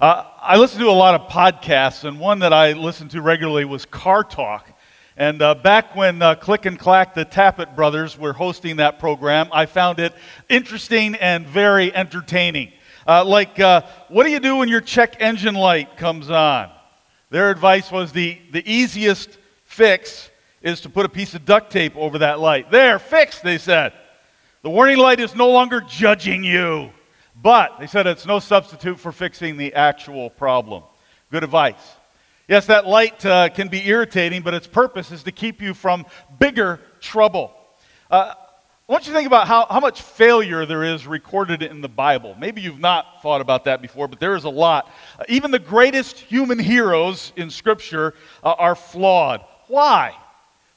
Uh, I listen to a lot of podcasts, and one that I listened to regularly was Car Talk. And uh, back when uh, Click and Clack, the Tappet brothers, were hosting that program, I found it interesting and very entertaining. Uh, like, uh, what do you do when your check engine light comes on? Their advice was the, the easiest fix is to put a piece of duct tape over that light. There, fixed, they said. The warning light is no longer judging you. But they said it's no substitute for fixing the actual problem. Good advice. Yes, that light uh, can be irritating, but its purpose is to keep you from bigger trouble. Uh, I want you to think about how, how much failure there is recorded in the Bible. Maybe you've not thought about that before, but there is a lot. Uh, even the greatest human heroes in Scripture uh, are flawed. Why?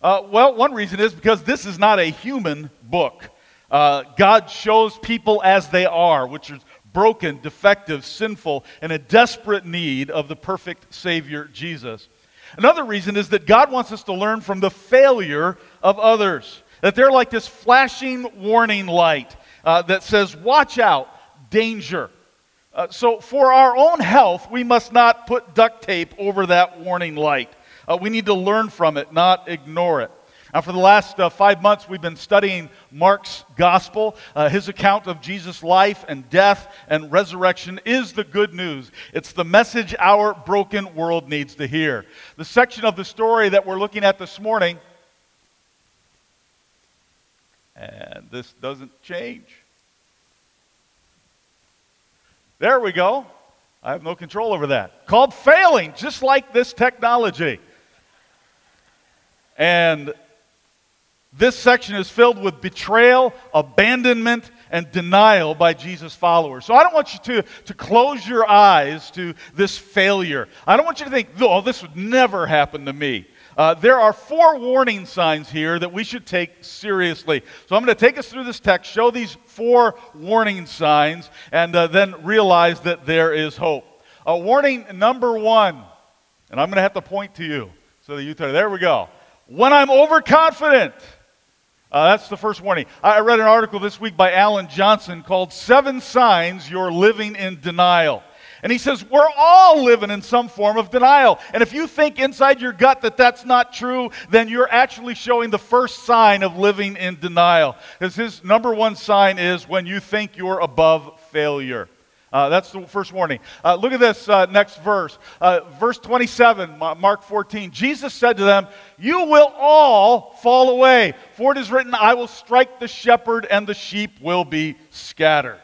Uh, well, one reason is because this is not a human book. Uh, God shows people as they are, which is broken, defective, sinful, and a desperate need of the perfect Savior, Jesus. Another reason is that God wants us to learn from the failure of others. That they're like this flashing warning light uh, that says, Watch out, danger. Uh, so, for our own health, we must not put duct tape over that warning light. Uh, we need to learn from it, not ignore it. Now, for the last uh, five months, we've been studying Mark's gospel. Uh, his account of Jesus' life and death and resurrection is the good news. It's the message our broken world needs to hear. The section of the story that we're looking at this morning, and this doesn't change. There we go. I have no control over that. Called failing, just like this technology. And this section is filled with betrayal, abandonment, and denial by Jesus' followers. So I don't want you to, to close your eyes to this failure. I don't want you to think, oh, this would never happen to me. Uh, there are four warning signs here that we should take seriously. So I'm going to take us through this text, show these four warning signs, and uh, then realize that there is hope. Uh, warning number one, and I'm going to have to point to you so that you tell. There we go. When I'm overconfident. Uh, that's the first warning. I read an article this week by Alan Johnson called Seven Signs You're Living in Denial. And he says, We're all living in some form of denial. And if you think inside your gut that that's not true, then you're actually showing the first sign of living in denial. Because his number one sign is when you think you're above failure. Uh, that's the first warning. Uh, look at this uh, next verse. Uh, verse 27, Mark 14. Jesus said to them, You will all fall away, for it is written, I will strike the shepherd, and the sheep will be scattered.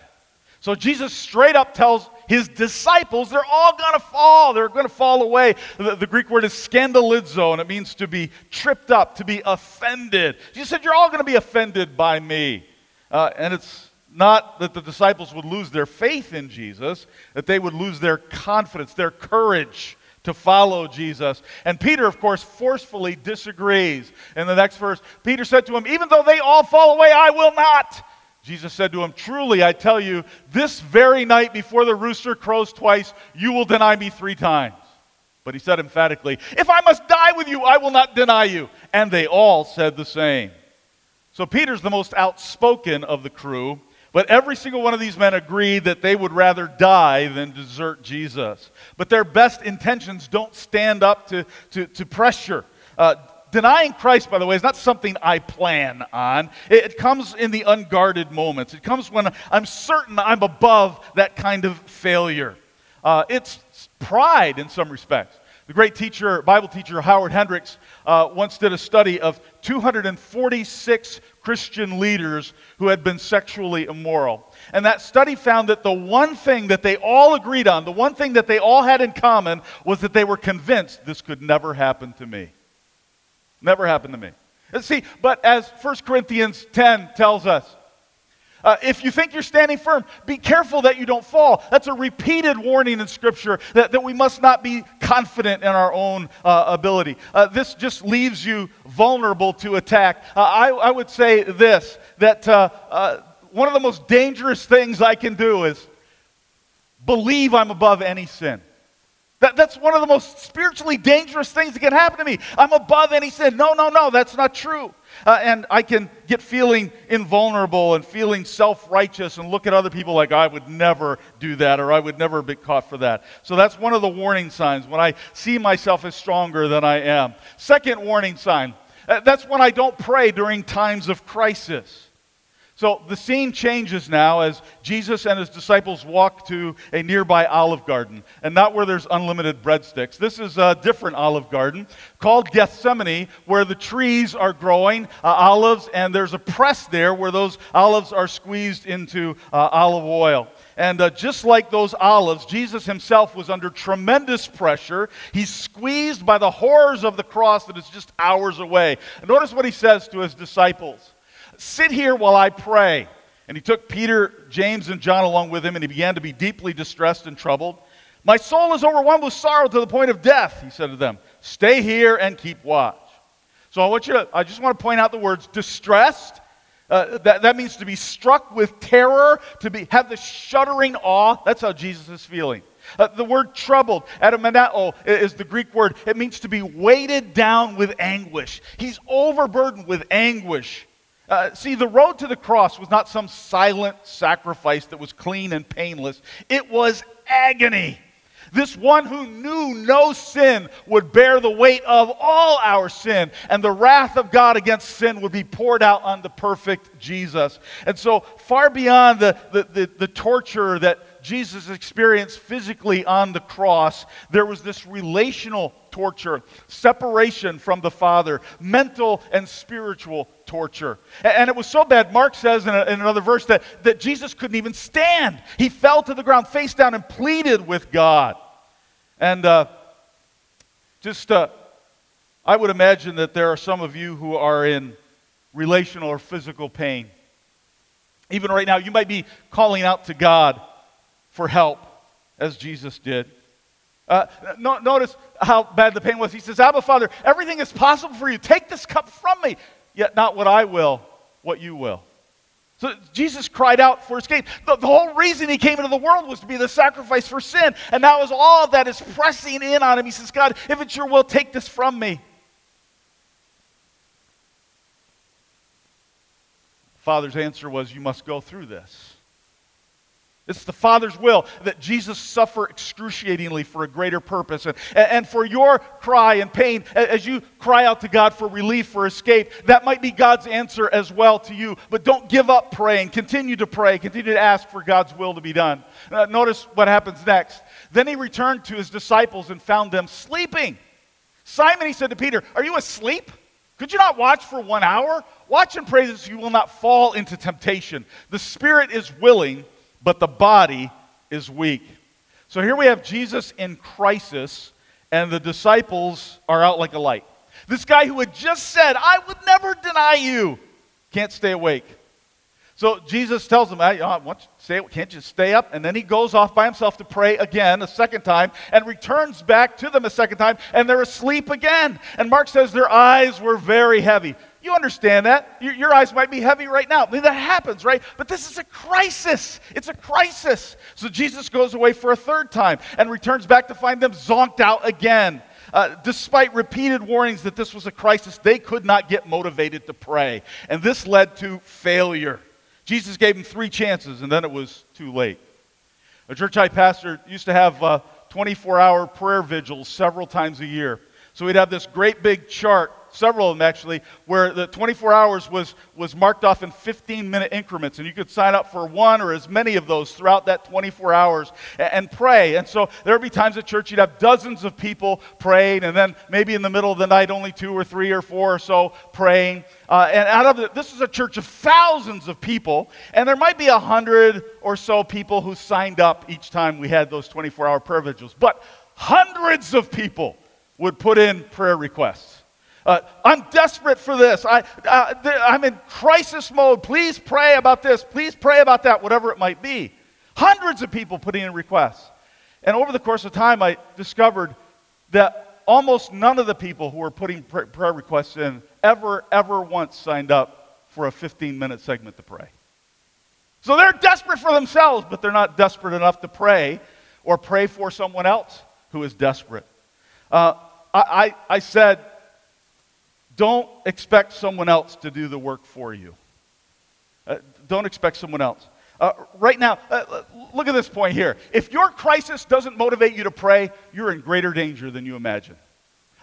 So Jesus straight up tells his disciples they're all going to fall. They're going to fall away. The, the, Greek word is scandalizo, and it means to be tripped up, to be offended. Jesus said, You're all going to be offended by me. Uh, and it's not that the disciples would lose their faith in Jesus, that they would lose their confidence, their courage to follow Jesus. And Peter, of course, forcefully disagrees. In the next verse, Peter said to him, Even though they all fall away, I will not. Jesus said to him, Truly, I tell you, this very night before the rooster crows twice, you will deny me three times. But he said emphatically, If I must die with you, I will not deny you. And they all said the same. So Peter's the most outspoken of the crew. But every single one of these men agreed that they would rather die than desert Jesus. But their best intentions don't stand up to, to, to pressure. Uh, denying Christ, by the way, is not something I plan on. It, it, comes in the unguarded moments. It comes when I'm certain I'm above that kind of failure. Uh, it's pride in some respects. The great teacher, Bible teacher Howard Hendricks, uh, once did a study of 246 Christian leaders who had been sexually immoral. And that study found that the one thing that they all agreed on, the one thing that they all had in common, was that they were convinced this could never happen to me. Never happen to me. And see, but as 1 Corinthians 10 tells us, uh, if you think you're standing firm, be careful that you don't fall. That's a repeated warning in Scripture that, that we must not be confident in our own uh, ability. Uh, this just leaves you vulnerable to attack. Uh, I, I, would say this that uh, uh, one of the most dangerous things I can do is believe I'm above any sin. That, that's one of the most spiritually dangerous things that can happen to me. I'm above any sin. No, no, no, that's not true. Uh, and I can get feeling invulnerable and feeling self righteous and look at other people like I would never do that or I would never be caught for that. So that's one of the warning signs when I see myself as stronger than I am. Second warning sign uh, that's when I don't pray during times of crisis. So the scene changes now as Jesus and his disciples walk to a nearby olive garden, and not where there's unlimited breadsticks. This is a different olive garden called Gethsemane, where the trees are growing uh, olives, and there's a press there where those olives are squeezed into uh, olive oil. And uh, just like those olives, Jesus himself was under tremendous pressure. He's squeezed by the horrors of the cross that is just hours away. And notice what he says to his disciples Sit here while I pray. And he took Peter, James, and John along with him, and he began to be deeply distressed and troubled. My soul is overwhelmed with sorrow to the point of death, he said to them. Stay here and keep watch. So I want you to, I just want to point out the words distressed. Uh, that, that means to be struck with terror, to be, have the shuddering awe. That's how Jesus is feeling. Uh, the word troubled, adamanao, is the Greek word. It means to be weighted down with anguish. He's overburdened with anguish. Uh, see, the road to the cross was not some silent sacrifice that was clean and painless, it was agony. This one who knew no sin would bear the weight of all our sin, and the wrath of God against sin would be poured out on the perfect Jesus. And so, far beyond the, the, the, the torture that Jesus experienced physically on the cross, there was this relational torture, separation from the Father, mental and spiritual torture. And it was so bad, Mark says in, a, in, another verse that, that Jesus couldn't even stand. He fell to the ground face down and pleaded with God. And uh, just, uh, I would imagine that there are some of you who are in relational or physical pain. Even right now, you might be calling out to God for help, as Jesus did. Uh, no, notice how bad the pain was. He says, Abba, Father, everything is possible for you. Take this cup from me, yet not what I will, what you will. So Jesus cried out for escape. The, the, whole reason he came into the world was to be the sacrifice for sin. And that was all that is pressing in on him. He says, God, if it's your will, take this from me. Father's answer was, You must go through this. It's the Father's will that Jesus suffer excruciatingly for a greater purpose. And, and for your cry and pain, as you cry out to God for relief, for escape, that might be God's answer as well to you. But don't give up praying. Continue to pray. Continue to ask for God's will to be done. Uh, notice what happens next. Then he returned to his disciples and found them sleeping. Simon, he said to Peter, Are you asleep? Could you not watch for one hour? Watch and pray that you will not fall into temptation. The spirit is willing but the body is weak. So here we have Jesus in crisis, and the disciples are out like a light. This guy who had just said, I would never deny you, can't stay awake. So Jesus tells him, hey, uh, stay, can't you stay up? And then he goes off by himself to pray again a second time and returns back to them a second time, and they're asleep again. And Mark says their eyes were very heavy. You understand that. Your, your, eyes might be heavy right now. I mean, that happens, right? But this is a crisis. It's a crisis. So Jesus goes away for a third time and returns back to find them zonked out again. Uh, despite repeated warnings that this was a crisis, they could not get motivated to pray. And this led to failure. Jesus gave them three chances, and then it was too late. A church I pastor used to have 24 uh, hour prayer vigils several times a year. So we'd have this great big chart several of them actually, where the 24 hours was, was marked off in 15 minute increments. And you could sign up for one or as many of those throughout that 24 hours and, and pray. And so there would be times at church you'd have dozens of people praying, and then maybe in the middle of the night, only two or three or four or so praying. Uh, and out of it, this is a church of thousands of people, and there might be a hundred or so people who signed up each time we had those 24 hour prayer vigils. But hundreds of people would put in prayer requests. Uh, I'm desperate for this. I, uh, th- I'm in crisis mode. Please pray about this. Please pray about that, whatever it might be. Hundreds of people putting in requests. And over the course of time, I discovered that almost none of the people who were putting pr- prayer requests in ever, ever once signed up for a 15 minute segment to pray. So they're desperate for themselves, but they're not desperate enough to pray or pray for someone else who is desperate. Uh, I, I, I said, don't expect someone else to do the work for you. Uh, don't expect someone else. Uh, right now, uh, look at this point here. If your crisis doesn't motivate you to pray, you're in greater danger than you imagine.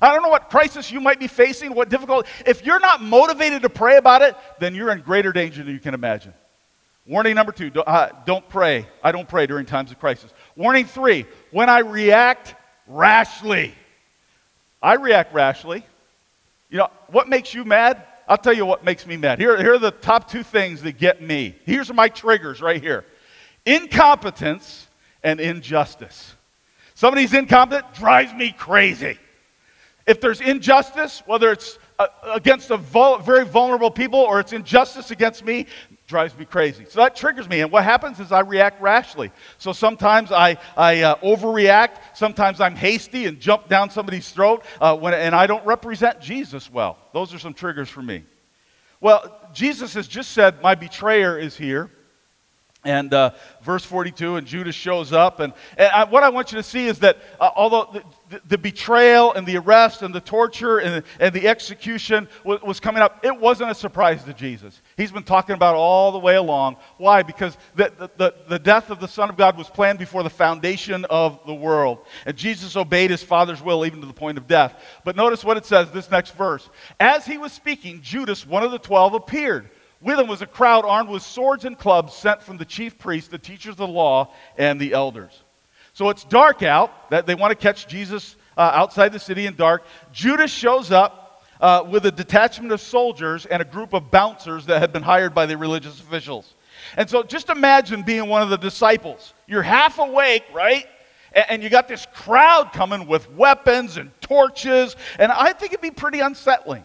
I don't know what crisis you might be facing, what difficulty. If you're not motivated to pray about it, then you're in greater danger than you can imagine. Warning number two don't, uh, don't pray. I don't pray during times of crisis. Warning three when I react rashly. I react rashly. You know, what makes you mad? I'll tell you what makes me mad. Here, here are the top two things that get me. Here's my triggers right here incompetence and injustice. Somebody's incompetent drives me crazy. If there's injustice, whether it's uh, against a very vulnerable people or it's injustice against me, drives me crazy. So that triggers me. And what happens is I react rashly. So sometimes I, I uh, overreact. Sometimes I'm hasty and jump down somebody's throat. Uh, when, and I don't represent Jesus well. Those are some triggers for me. Well, Jesus has just said, My betrayer is here. And uh, verse 42, and Judas shows up. And, and I, what I want you to see is that uh, although the, the, the, betrayal and the arrest and the torture and, and the execution was, was, coming up, it wasn't a surprise to Jesus. He's been talking about all the way along. Why? Because the, the, the death of the Son of God was planned before the foundation of the world. And Jesus obeyed his Father's will even to the point of death. But notice what it says, this next verse. As he was speaking, Judas, one of the twelve, appeared with him was a crowd armed with swords and clubs sent from the chief priests, the teachers of the law, and the elders. So it's dark out. That they want to catch Jesus uh, outside the city in dark. Judas shows up uh, with a detachment of soldiers and a group of bouncers that had been hired by the religious officials. And so just imagine being one of the disciples. You're half awake, right? And you got this crowd coming with weapons and torches, and I think it'd be pretty unsettling.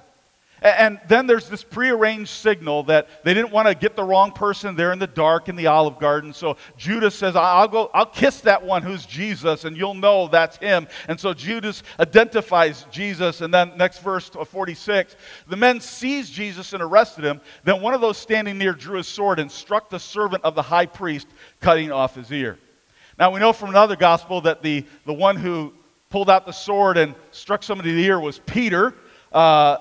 And then there's this prearranged signal that they didn't want to get the wrong person there in the dark in the Olive Garden. So Judas says, I'll go, I'll kiss that one who's Jesus, and you'll know that's him. And so Judas identifies Jesus. And then next verse 46, the men seized Jesus and arrested him. Then one of those standing near drew his sword and struck the servant of the high priest, cutting off his ear. Now we know from another gospel that the, the one who pulled out the sword and struck somebody in the ear was Peter. Uh,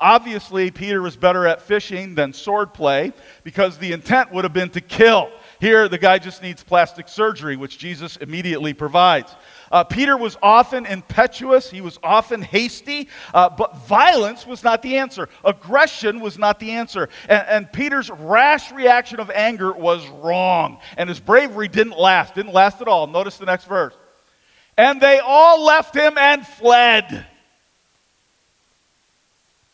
Obviously, Peter was better at fishing than swordplay because the intent would have been to kill. Here, the guy just needs plastic surgery, which Jesus immediately provides. Uh, Peter was often impetuous, he was often hasty, uh, but violence was not the answer. Aggression was not the answer. And, and Peter's rash reaction of anger was wrong. And his bravery didn't last, didn't last at all. Notice the next verse. And they all left him and fled.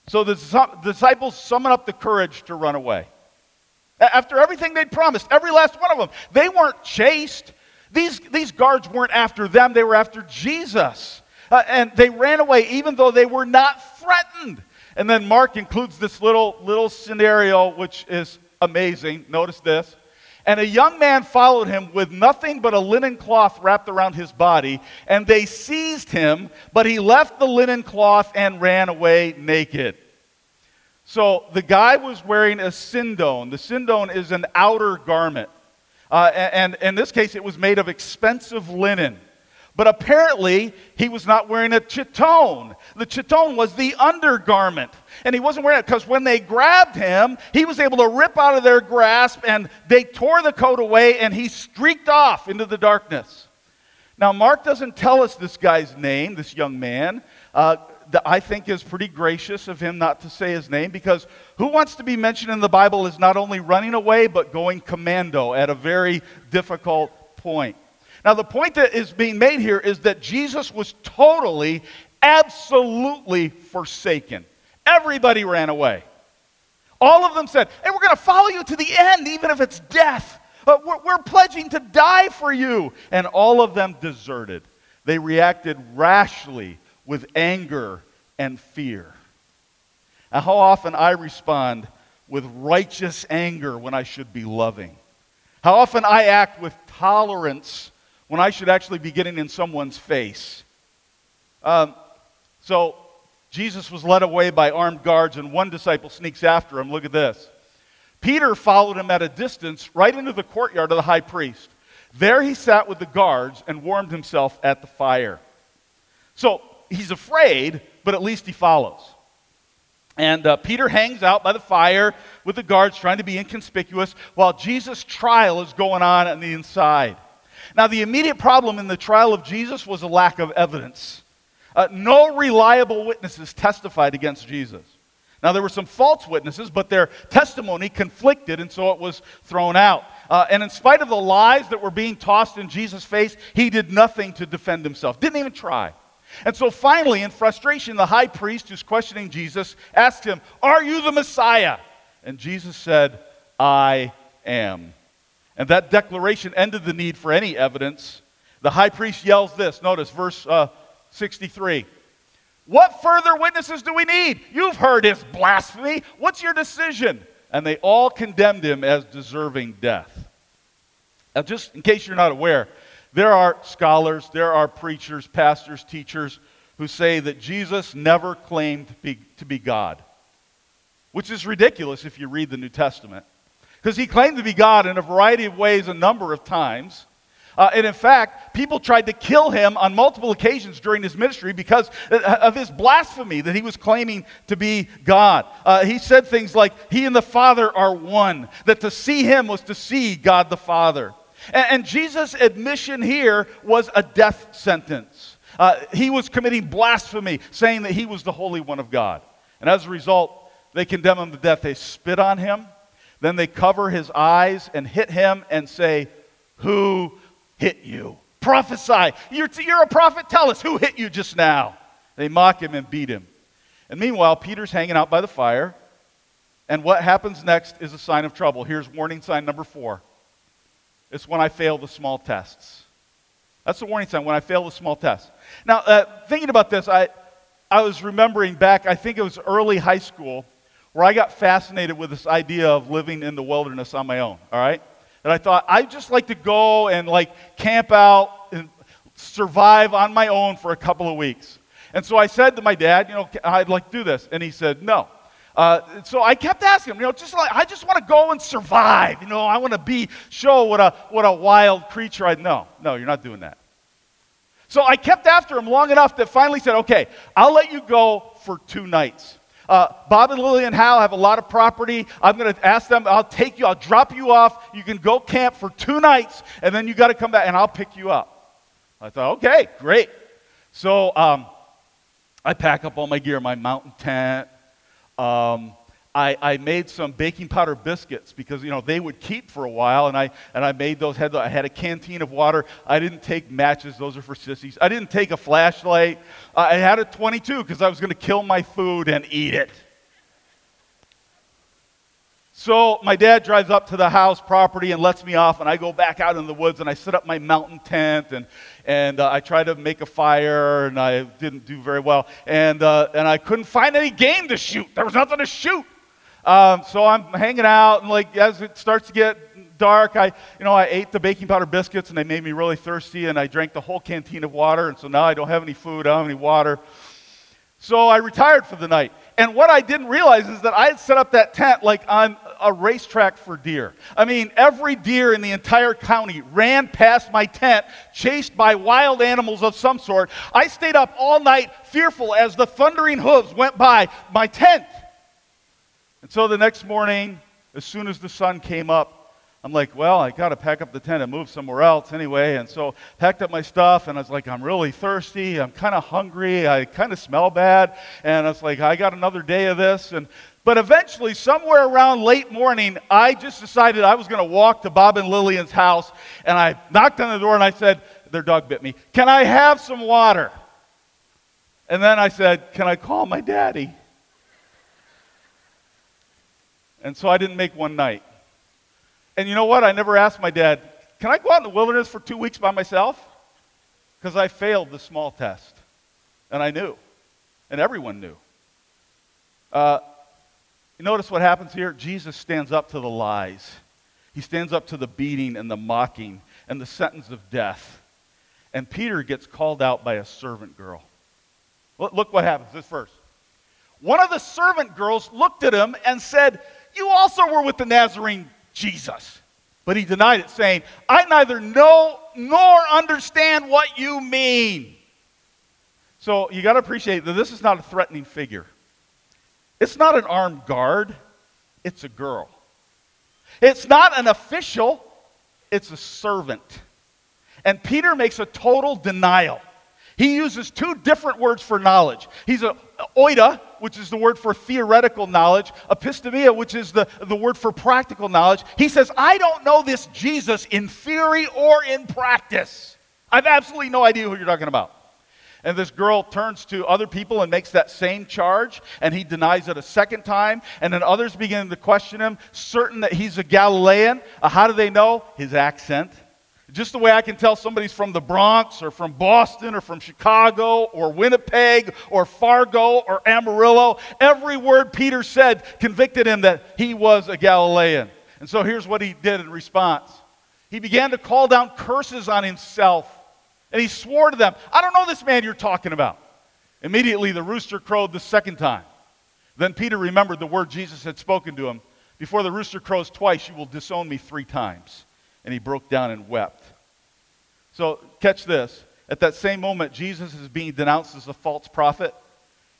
So the disciples summon up the courage to run away. After everything they'd promised, every last one of them, they weren't chased. These, these guards weren't after them, they were after Jesus. Uh, and they ran away even though they were not threatened. And then Mark includes this little, little scenario, which is amazing. Notice this. And a young man followed him with nothing but a linen cloth wrapped around his body. And they seized him, but he left the linen cloth and ran away naked. So the guy was wearing a sindone. The sindone is an outer garment. Uh, and, and in this case, it was made of expensive linen. But apparently, he was not wearing a chiton. The chiton was the undergarment. And he wasn't wearing it because when they grabbed him, he was able to rip out of their grasp and they tore the coat away and he streaked off into the darkness. Now, Mark doesn't tell us this guy's name, this young man. Uh, that I think is pretty gracious of him not to say his name because who wants to be mentioned in the Bible is not only running away but going commando at a very difficult point. Now, the point that is being made here is that Jesus was totally, absolutely forsaken. Everybody ran away. All of them said, Hey, we're going to follow you to the end, even if it's death. Uh, we're, we're pledging to die for you. And all of them deserted. They reacted rashly with anger and fear. And how often I respond with righteous anger when I should be loving. How often I act with tolerance when I should actually be getting in someone's face. Um, so Jesus was led away by armed guards, and one disciple sneaks after him. Look at this. Peter followed him at a distance right into the courtyard of the high priest. There he sat with the guards and warmed himself at the fire. So he's afraid, but at least he follows. And uh, Peter hangs out by the fire with the guards, trying to be inconspicuous, while Jesus' trial is going on on the inside. Now, the immediate problem in the trial of Jesus was a lack of evidence. Uh, no reliable witnesses testified against Jesus. Now, there were some false witnesses, but their testimony conflicted, and so it was thrown out. Uh, and in spite of the lies that were being tossed in Jesus' face, he did nothing to defend himself, didn't even try. And so finally, in frustration, the high priest who's questioning Jesus asked him, Are you the Messiah? And Jesus said, I am. And that declaration ended the need for any evidence. The high priest yells this. Notice verse uh, 63. What further witnesses do we need? You've heard his blasphemy. What's your decision? And they all condemned him as deserving death. Now, just in case you're not aware, there are scholars, there are preachers, pastors, teachers who say that Jesus never claimed to be, to be God, which is ridiculous if you read the New Testament. Because he claimed to be God in a variety of ways a number of times. Uh, and in fact, people tried to kill him on multiple occasions during his ministry because of his blasphemy that he was claiming to be God. Uh, he said things like, He and the Father are one, that to see him was to see God the Father. And, and Jesus' admission here was a death sentence. Uh, he was committing blasphemy, saying that he was the Holy One of God. And as a result, they condemn him to death. They spit on him, then they cover his eyes and hit him and say, Who hit you? Prophesy. You're, you're a prophet. Tell us who hit you just now. They mock him and beat him. And meanwhile, Peter's hanging out by the fire. And what happens next is a sign of trouble. Here's warning sign number four. It's when I fail the small tests. That's the warning sign when I fail the small tests. Now, uh, thinking about this, I, I was remembering back, I think it was early high school, where I got fascinated with this idea of living in the wilderness on my own, all right? And I thought, I'd just like to go and like camp out and survive on my own for a couple of weeks. And so I said to my dad, you know, I'd like to do this. And he said, no. Uh, so I kept asking him, you know, just like I just want to go and survive. You know, I want to be show what a what a wild creature I know. No, you're not doing that. So I kept after him long enough that finally said, okay, I'll let you go for two nights. Uh, Bob and and Hal have a lot of property. I'm going to ask them, I'll take you, I'll drop you off. You can go camp for two nights, and then you got to come back, and I'll pick you up. I thought, okay, great. So um, I pack up all my gear, my mountain tent, um, I, I, made some baking powder biscuits because you know they would keep for a while, and I and I made those. Had I had a canteen of water. I didn't take matches; those are for sissies. I didn't take a flashlight. I had a 22 because I was going to kill my food and eat it. So my dad drives up to the house property and lets me off, and I go back out in the woods and I set up my mountain tent and, and uh, I try to make a fire and I didn't do very well. And, uh, and I couldn't find any game to shoot. There was nothing to shoot. Um, so I'm hanging out and like as it starts to get dark, I, you know, I ate the baking powder biscuits and they made me really thirsty and I drank the whole canteen of water. And so now I don't have any food, I don't have any water. So I retired for the night. And what I didn't realize is that I had set up that tent like on a racetrack for deer. I mean, every deer in the entire county ran past my tent, chased by wild animals of some sort. I stayed up all night, fearful as the thundering hooves went by my tent. And so the next morning, as soon as the sun came up, I'm like, well, I got to pack up the tent and move somewhere else anyway. And so packed up my stuff, and I was like, I'm really thirsty. I'm kind of hungry. I kind of smell bad. And I was like, I got another day of this. And but eventually, somewhere around late morning, I just decided I was going to walk to Bob and Lillian's house. And I knocked on the door and I said, their dog bit me. Can I have some water? And then I said, Can I call my daddy? And so I didn't make one night. And you know what? I never asked my dad, can I go out in the wilderness for two weeks by myself? Because I failed the small test. And I knew. And everyone knew. Uh, you notice what happens here? Jesus stands up to the lies. He stands up to the beating and the mocking and the sentence of death. And Peter gets called out by a servant girl. Look what happens, this verse. One of the servant girls looked at him and said, You also were with the Nazarene Jesus. But he denied it, saying, I neither know nor understand what you mean. So you got to appreciate that this is not a threatening figure. It's not an armed guard, it's a girl. It's not an official, it's a servant. And Peter makes a total denial. He uses two different words for knowledge. He's a oida, which is the word for theoretical knowledge, epistamai, which is the, the word for practical knowledge. He says, I don't know this Jesus in theory or in practice. I have absolutely no idea who you're talking about. And this girl turns to other people and makes that same charge, and he denies it a second time. And then others begin to question him, certain that he's a Galilean. Uh, how do they know? His accent. Just the way I can tell somebody's from the Bronx or from Boston or from Chicago or Winnipeg or Fargo or Amarillo. Every word Peter said convicted him that he was a Galilean. And so here's what he did in response he began to call down curses on himself. And he swore to them, I don't know this man you're talking about. Immediately the rooster crowed the second time. Then Peter remembered the word Jesus had spoken to him Before the rooster crows twice, you will disown me three times. And he broke down and wept. So, catch this. At that same moment, Jesus is being denounced as a false prophet.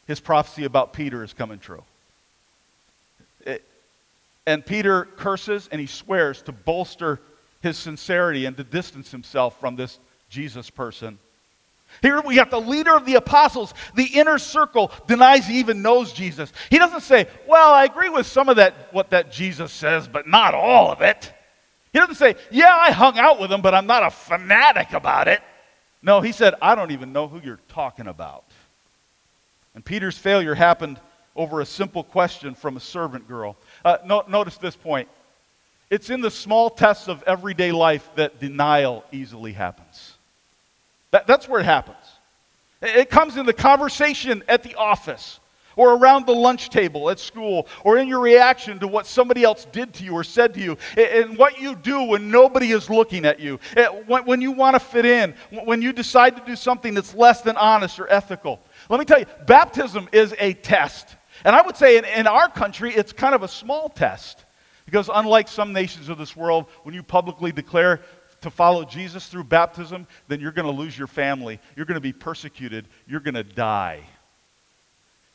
His prophecy about Peter is coming true. It, and Peter curses and he swears to bolster his sincerity and to distance himself from this Jesus person. Here we got the leader of the apostles, the inner circle, denies he even knows Jesus. He doesn't say, Well, I agree with some of that, what that Jesus says, but not all of it. He doesn't say, Yeah, I hung out with him, but I'm not a fanatic about it. No, he said, I don't even know who you're talking about. And Peter's failure happened over a simple question from a servant girl. Uh, no, notice this point. It's in the small tests of everyday life that denial easily happens. That, that's where it happens. It comes in the conversation at the office or around the lunch table at school, or in your reaction to what somebody else did to you or said to you, and what you do when nobody is looking at you, when you want to fit in, when you decide to do something that's less than honest or ethical. Let me tell you, baptism is a test. And I would say in, in our country, it's kind of a small test. Because unlike some nations of this world, when you publicly declare to follow Jesus through baptism, then you're going to lose your family. You're going to be persecuted. You're going to die.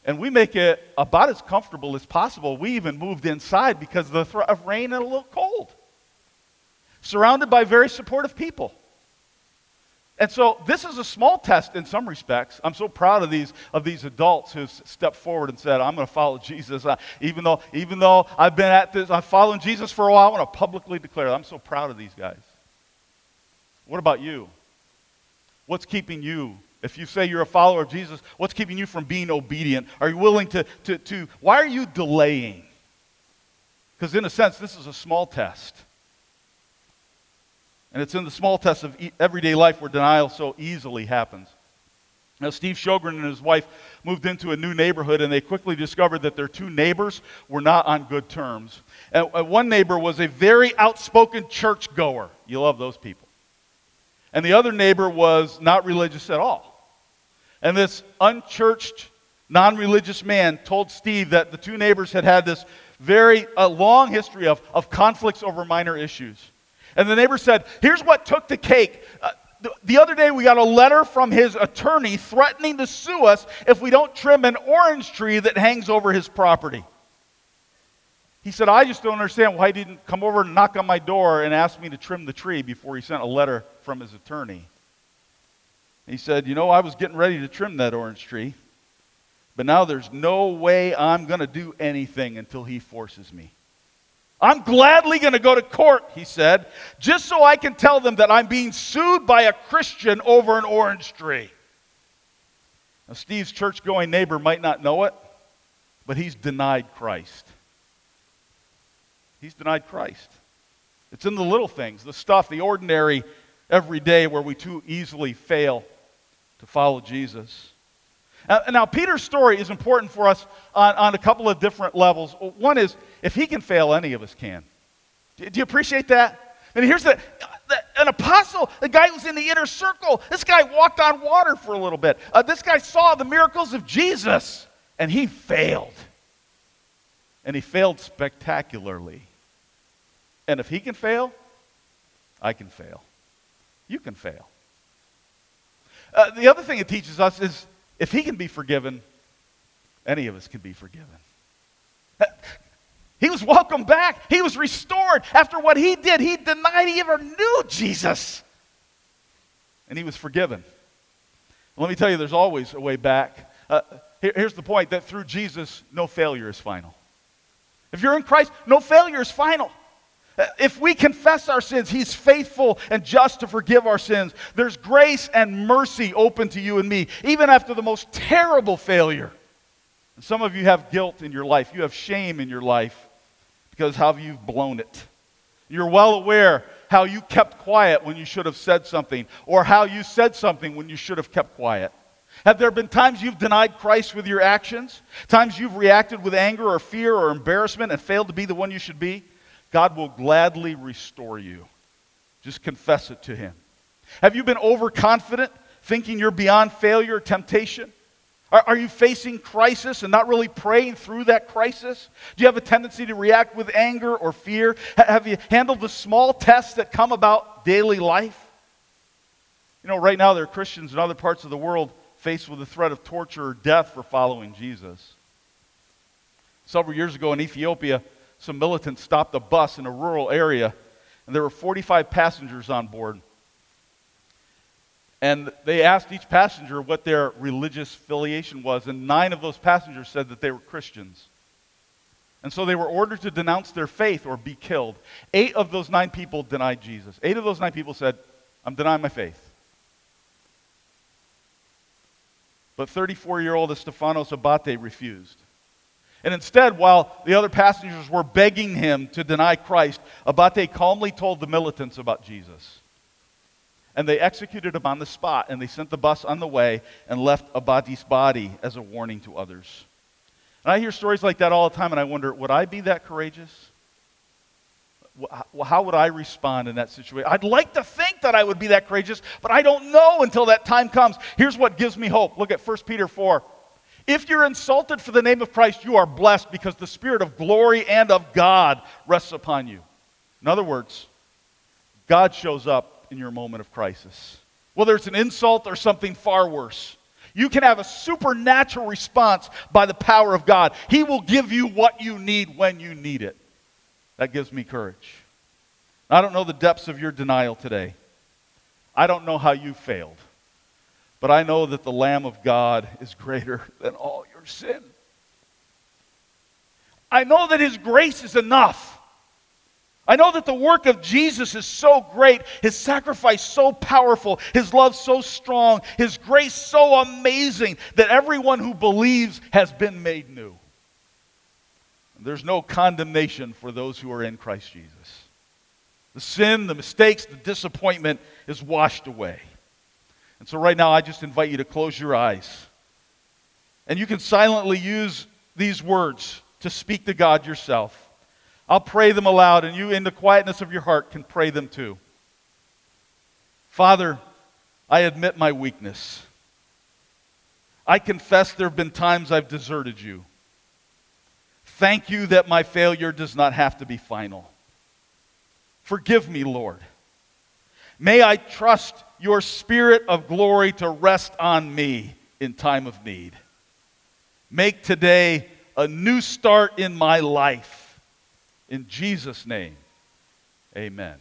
And we make it about as comfortable as possible. We even moved inside because of the threat of rain and a little cold. Surrounded by very supportive people. And so this is a small test in some respects. I'm so proud of these, of these adults who've stepped forward and said, I'm going to follow Jesus. Uh, even, though, even though I've been at this, I'm following Jesus for a while, I want to publicly declare that. I'm so proud of these guys. What about you? What's keeping you if you say you're a follower of Jesus, what's keeping you from being obedient? Are you willing to, to, to why are you delaying? Because, in a sense, this is a small test. And it's in the small test of everyday life where denial so easily happens. Now, Steve Sjogren and his wife moved into a new neighborhood, and they quickly discovered that their two neighbors were not on good terms. And one neighbor was a very outspoken churchgoer. You love those people. And the other neighbor was not religious at all. And this unchurched, non religious man told Steve that the two neighbors had had this very long history of, of conflicts over minor issues. And the neighbor said, Here's what took the cake. Uh, the other day, we got a letter from his attorney threatening to sue us if we don't trim an orange tree that hangs over his property. He said, I just don't understand why he didn't come over and knock on my door and ask me to trim the tree before he sent a letter from his attorney. He said, You know, I was getting ready to trim that orange tree, but now there's no way I'm going to do anything until he forces me. I'm gladly going to go to court, he said, just so I can tell them that I'm being sued by a Christian over an orange tree. Now, Steve's church going neighbor might not know it, but he's denied Christ. He's denied Christ. It's in the little things, the stuff, the ordinary, everyday where we too easily fail to follow Jesus. now, Peter's story is important for us on, on a couple of different levels. One is, if he can fail, any of us can. Do, do you appreciate that? And here's the, the, an apostle, the guy who's in the inner circle. This guy walked on water for a little bit. Uh, this guy saw the miracles of Jesus, and he failed. And he failed spectacularly. And if he can fail, I can fail. You can fail. Uh, the other thing it teaches us is If he can be forgiven, any of us can be forgiven. He was welcomed back. He was restored. After what he did, he denied he ever knew Jesus. And he was forgiven. Let me tell you, there's always a way back. Uh, here, here's the point that through Jesus, no failure is final. If you're in Christ, no failure is final. If we confess our sins, He's faithful and just to forgive our sins. There's grace and mercy open to you and me, even after the most terrible failure. And some of you have guilt in your life, you have shame in your life because how you've blown it. You're well aware how you kept quiet when you should have said something, or how you said something when you should have kept quiet. Have there been times you've denied Christ with your actions? Times you've reacted with anger or fear or embarrassment and failed to be the one you should be? God will gladly restore you. Just confess it to Him. Have you been overconfident, thinking you're beyond failure or temptation? Are, are, you facing crisis and not really praying through that crisis? Do you have a tendency to react with anger or fear? have you handled the small tests that come about daily life? You know, right now there are Christians in other parts of the world faced with the threat of torture or death for following Jesus. Several years ago in Ethiopia, some militants stopped a bus in a rural area, and there were 45 passengers on board. And they asked each passenger what their religious affiliation was, and nine of those passengers said that they were Christians. And so they were ordered to denounce their faith or be killed. Eight of those nine people denied Jesus. Eight of those nine people said, I'm denying my faith. But 34 year old Estefanos Abate refused. And instead, while the other passengers were begging him to deny Christ, Abate calmly told the militants about Jesus and they executed him on the spot, and they sent the bus on the way and left Abate's body as a warning to others. And I hear stories like that all the time, and I wonder, would I be that courageous? How would I respond in that situation? I'd like to think that I would be that courageous, but I don't know until that time comes. Here's what gives me hope. Look at 1 Peter 4. If you're insulted for the name of Christ, you are blessed because the Spirit of glory and of God rests upon you. In other words, God shows up in your moment of crisis. Whether it's an insult or something far worse, you can have a supernatural response by the power of God. He will give you what you need when you need it. That gives me courage. I don't know the depths of your denial today. I don't know how you failed. But I know that the Lamb of God is greater than all your sin. I know that His grace is enough. I know that the work of Jesus is so great, his sacrifice so powerful, his love so strong, his grace so amazing that everyone who believes has been made new. There's no condemnation for those who are in Christ Jesus. The sin, the mistakes, the disappointment is washed away. And so, right now, I just invite you to close your eyes. And you can silently use these words to speak to God yourself. I'll pray them aloud, and you, in the quietness of your heart, can pray them too. Father, I admit my weakness. I confess there have been times I've deserted you. Thank you that my failure does not have to be final. Forgive me, Lord. May I trust your spirit of glory to rest on me in time of need. Make today a new start in my life in Jesus' name, amen.